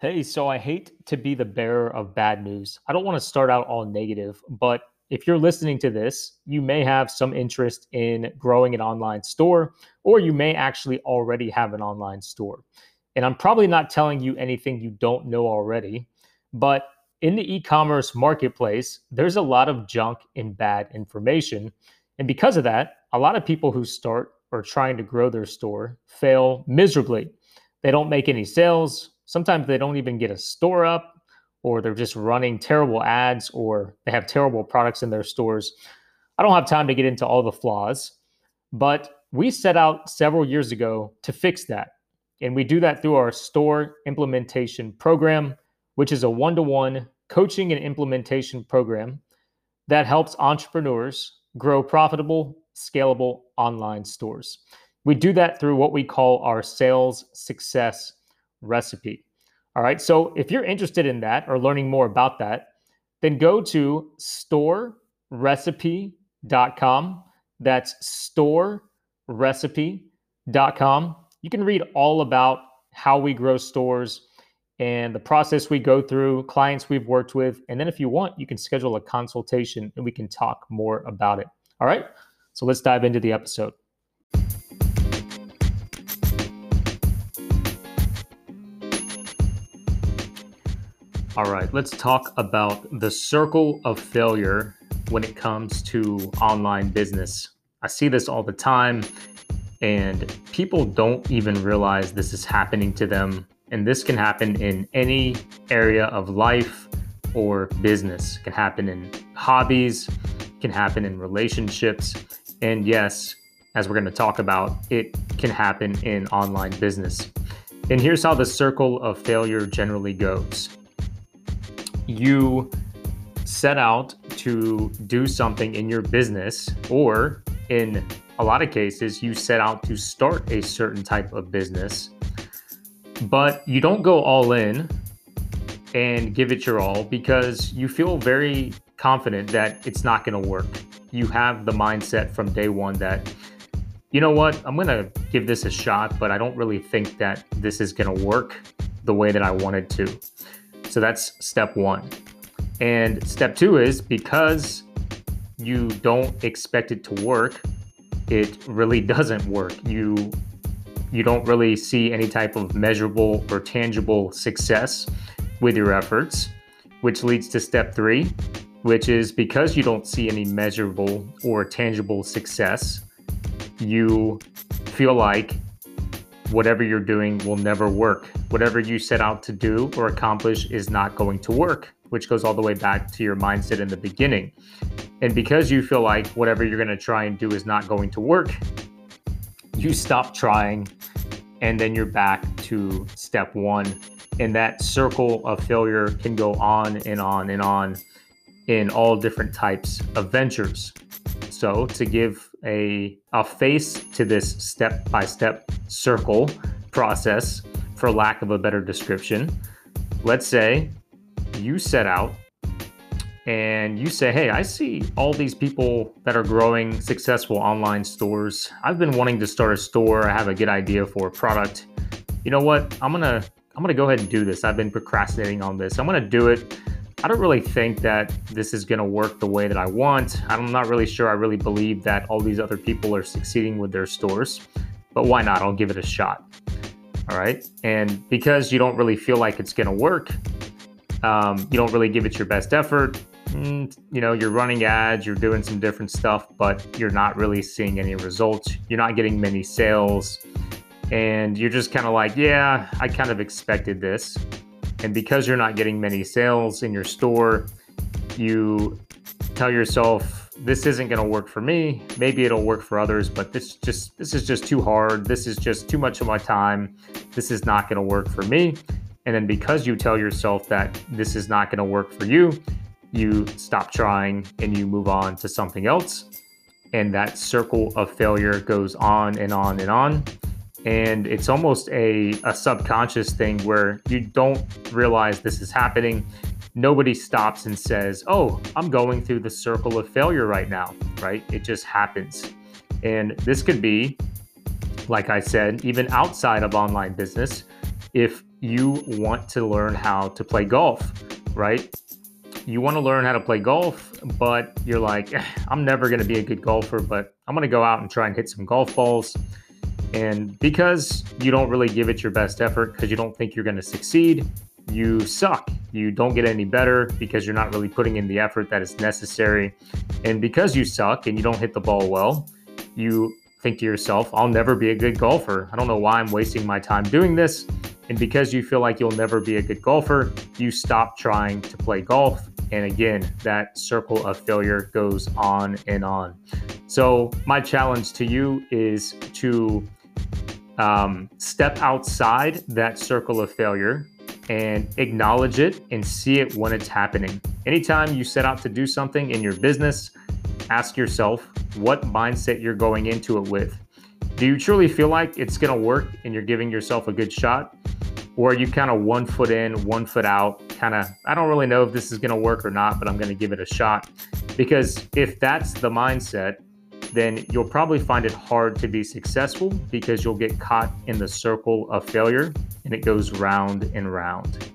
Hey, so I hate to be the bearer of bad news. I don't want to start out all negative, but if you're listening to this, you may have some interest in growing an online store, or you may actually already have an online store. And I'm probably not telling you anything you don't know already, but in the e commerce marketplace, there's a lot of junk and bad information. And because of that, a lot of people who start or trying to grow their store fail miserably. They don't make any sales, sometimes they don't even get a store up or they're just running terrible ads or they have terrible products in their stores. I don't have time to get into all the flaws, but we set out several years ago to fix that. And we do that through our store implementation program, which is a one to one coaching and implementation program that helps entrepreneurs grow profitable, scalable online stores. We do that through what we call our sales success recipe. All right. So if you're interested in that or learning more about that, then go to storerecipe.com. That's storerecipe.com. You can read all about how we grow stores and the process we go through, clients we've worked with. And then if you want, you can schedule a consultation and we can talk more about it. All right. So let's dive into the episode. All right, let's talk about the circle of failure when it comes to online business. I see this all the time, and people don't even realize this is happening to them. And this can happen in any area of life or business. It can happen in hobbies, can happen in relationships, and yes, as we're going to talk about, it can happen in online business. And here's how the circle of failure generally goes you set out to do something in your business, or in a lot of cases, you set out to start a certain type of business, but you don't go all in and give it your all because you feel very confident that it's not going to work. You have the mindset from day one that, you know what, I'm going to give this a shot, but I don't really think that this is going to work the way that I wanted to. So that's step one. And step two is because you don't expect it to work, it really doesn't work. You you don't really see any type of measurable or tangible success with your efforts, which leads to step 3, which is because you don't see any measurable or tangible success, you feel like whatever you're doing will never work. Whatever you set out to do or accomplish is not going to work, which goes all the way back to your mindset in the beginning. And because you feel like whatever you're going to try and do is not going to work, you stop trying and then you're back to step one. And that circle of failure can go on and on and on in all different types of ventures. So, to give a, a face to this step by step circle process, for lack of a better description, let's say you set out and you say, Hey, I see all these people that are growing successful online stores. I've been wanting to start a store. I have a good idea for a product. You know what? I'm going to I'm to go ahead and do this. I've been procrastinating on this. I'm to do it. I don't really think that this is to work the way that I want. I'm not really sure I really believe that all these other people are succeeding with their stores, but why not? I'll give it a shot. All right. And because you don't really feel like it's going to work, um, you don't really give it your best effort. Mm, you know, you're running ads, you're doing some different stuff, but you're not really seeing any results. You're not getting many sales. And you're just kind of like, yeah, I kind of expected this. And because you're not getting many sales in your store, you tell yourself this isn't going to work for me. Maybe it'll work for others, but this just this is just too hard. This is just too much of my time. This is not going to work for me. And then because you tell yourself that this is not going to work for you, you stop trying and you move on to something else. And that circle of failure goes on and on and on and it's almost a, a subconscious thing where you don't realize this is happening nobody stops and says oh i'm going through the circle of failure right now right it just happens and this could be like i said even outside of online business if you want to learn how to play golf, right? You want to learn how to play golf, but you're like, eh, I'm never going to be a good golfer, but I'm going to go out and try and hit some golf balls. And because you don't really give it your best effort because you don't think you're going to succeed, you suck. You don't get any better because you're not really putting in the effort that is necessary. And because you suck and you don't hit the ball well, you think to yourself, I'll never be a good golfer. I don't know why I'm wasting my time doing this. And because you feel like you'll never be a good golfer, you stop trying to play golf. And again, that circle of failure goes on and on. So, my challenge to you is to um, step outside that circle of failure and acknowledge it and see it when it's happening. Anytime you set out to do something in your business, ask yourself what mindset you're going into it with. Do you truly feel like it's going to work and you're giving yourself a good shot? Or are you kind of one foot in, one foot out, kind of, I don't really know if this is going to work or not, but I'm going to give it a shot? Because if that's the mindset, then you'll probably find it hard to be successful because you'll get caught in the circle of failure and it goes round and round.